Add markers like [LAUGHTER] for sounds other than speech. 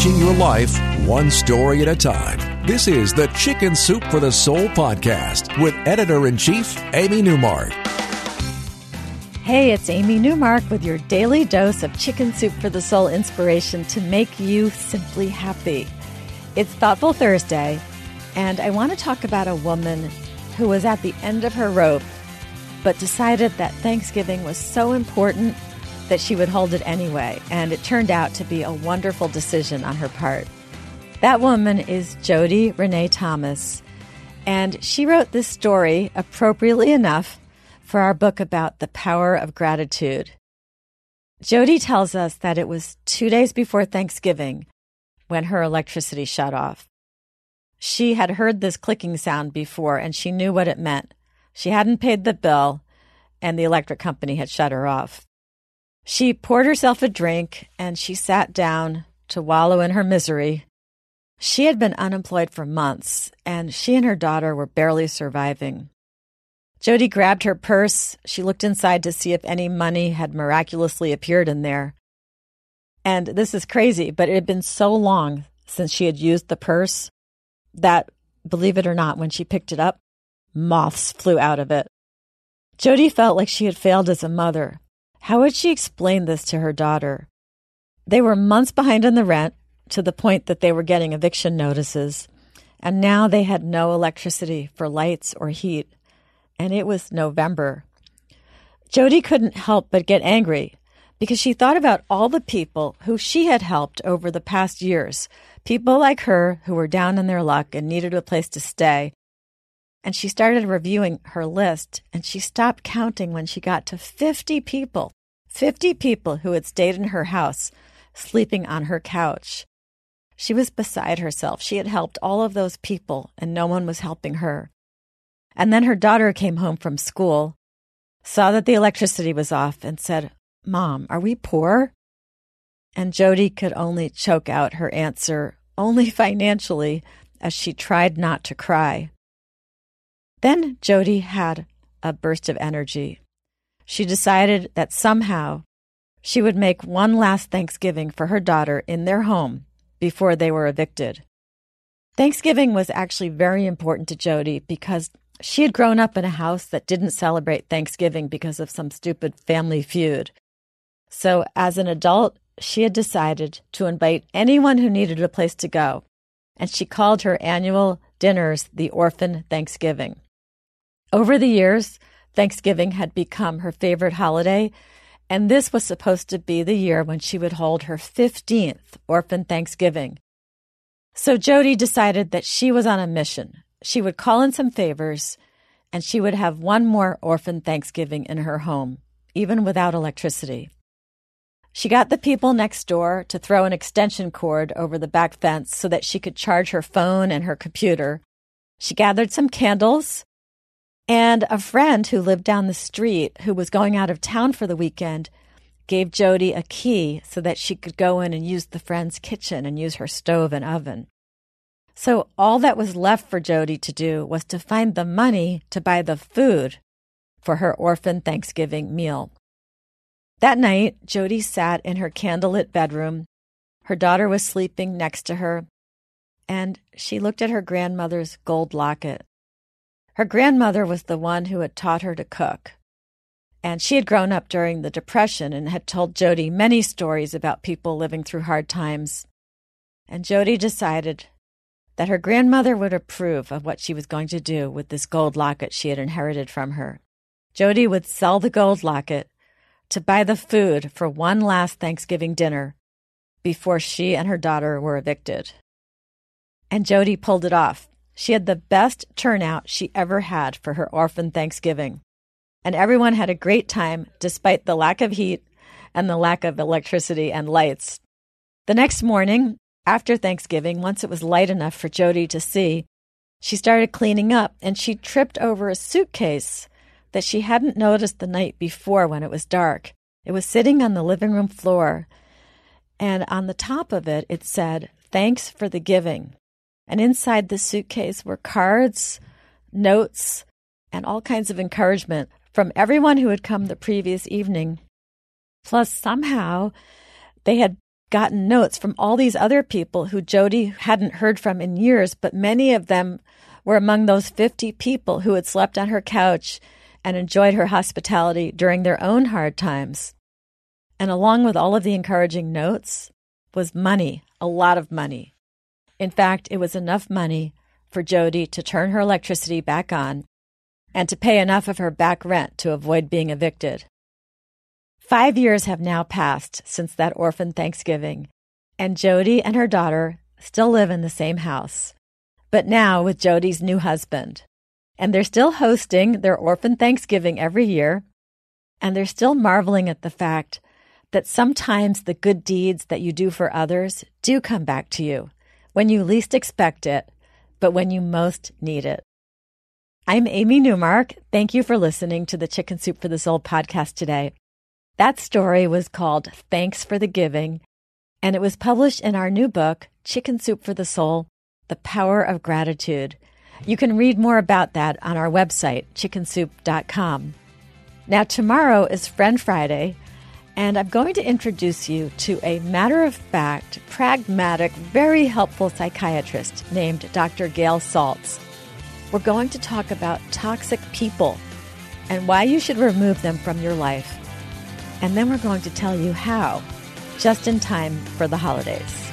changing your life one story at a time. This is the Chicken Soup for the Soul podcast with editor in chief, Amy Newmark. Hey, it's Amy Newmark with your daily dose of Chicken Soup for the Soul inspiration to make you simply happy. It's Thoughtful Thursday, and I want to talk about a woman who was at the end of her rope but decided that Thanksgiving was so important that she would hold it anyway, and it turned out to be a wonderful decision on her part. That woman is Jody Renee Thomas, and she wrote this story appropriately enough for our book about the power of gratitude. Jody tells us that it was two days before Thanksgiving when her electricity shut off. She had heard this clicking sound before and she knew what it meant. She hadn't paid the bill and the electric company had shut her off. She poured herself a drink and she sat down to wallow in her misery. She had been unemployed for months, and she and her daughter were barely surviving. Jody grabbed her purse. She looked inside to see if any money had miraculously appeared in there. And this is crazy, but it had been so long since she had used the purse that, believe it or not, when she picked it up, moths flew out of it. Jody felt like she had failed as a mother. How would she explain this to her daughter? They were months behind on the rent to the point that they were getting eviction notices, and now they had no electricity for lights or heat, and it was November. Jody couldn't help but get angry because she thought about all the people who she had helped over the past years, people like her who were down in their luck and needed a place to stay. And she started reviewing her list and she stopped counting when she got to 50 people, 50 people who had stayed in her house, sleeping on her couch. She was beside herself. She had helped all of those people and no one was helping her. And then her daughter came home from school, saw that the electricity was off, and said, Mom, are we poor? And Jody could only choke out her answer, only [LAUGHS] financially, as she tried not to cry. Then Jody had a burst of energy. She decided that somehow she would make one last Thanksgiving for her daughter in their home before they were evicted. Thanksgiving was actually very important to Jody because she had grown up in a house that didn't celebrate Thanksgiving because of some stupid family feud. So, as an adult, she had decided to invite anyone who needed a place to go, and she called her annual dinners the Orphan Thanksgiving. Over the years, Thanksgiving had become her favorite holiday, and this was supposed to be the year when she would hold her 15th Orphan Thanksgiving. So Jody decided that she was on a mission. She would call in some favors, and she would have one more Orphan Thanksgiving in her home, even without electricity. She got the people next door to throw an extension cord over the back fence so that she could charge her phone and her computer. She gathered some candles and a friend who lived down the street, who was going out of town for the weekend, gave Jody a key so that she could go in and use the friend's kitchen and use her stove and oven. So all that was left for Jody to do was to find the money to buy the food for her orphan Thanksgiving meal. That night, Jody sat in her candlelit bedroom. Her daughter was sleeping next to her, and she looked at her grandmother's gold locket. Her grandmother was the one who had taught her to cook. And she had grown up during the Depression and had told Jody many stories about people living through hard times. And Jody decided that her grandmother would approve of what she was going to do with this gold locket she had inherited from her. Jody would sell the gold locket to buy the food for one last Thanksgiving dinner before she and her daughter were evicted. And Jody pulled it off. She had the best turnout she ever had for her orphan Thanksgiving. And everyone had a great time despite the lack of heat and the lack of electricity and lights. The next morning, after Thanksgiving, once it was light enough for Jody to see, she started cleaning up and she tripped over a suitcase that she hadn't noticed the night before when it was dark. It was sitting on the living room floor, and on the top of it, it said, Thanks for the giving. And inside the suitcase were cards, notes, and all kinds of encouragement from everyone who had come the previous evening. Plus, somehow, they had gotten notes from all these other people who Jody hadn't heard from in years, but many of them were among those 50 people who had slept on her couch and enjoyed her hospitality during their own hard times. And along with all of the encouraging notes was money, a lot of money. In fact, it was enough money for Jody to turn her electricity back on and to pay enough of her back rent to avoid being evicted. Five years have now passed since that orphan Thanksgiving, and Jody and her daughter still live in the same house, but now with Jody's new husband. And they're still hosting their orphan Thanksgiving every year, and they're still marveling at the fact that sometimes the good deeds that you do for others do come back to you when you least expect it, but when you most need it. I'm Amy Newmark. Thank you for listening to the Chicken Soup for the Soul podcast today. That story was called Thanks for the Giving, and it was published in our new book, Chicken Soup for the Soul The Power of Gratitude. You can read more about that on our website, chickensoup.com. Now, tomorrow is Friend Friday, and I'm going to introduce you to a matter of fact, pragmatic, very helpful psychiatrist named Dr. Gail Saltz. We're going to talk about toxic people and why you should remove them from your life and then we're going to tell you how, just in time for the holidays.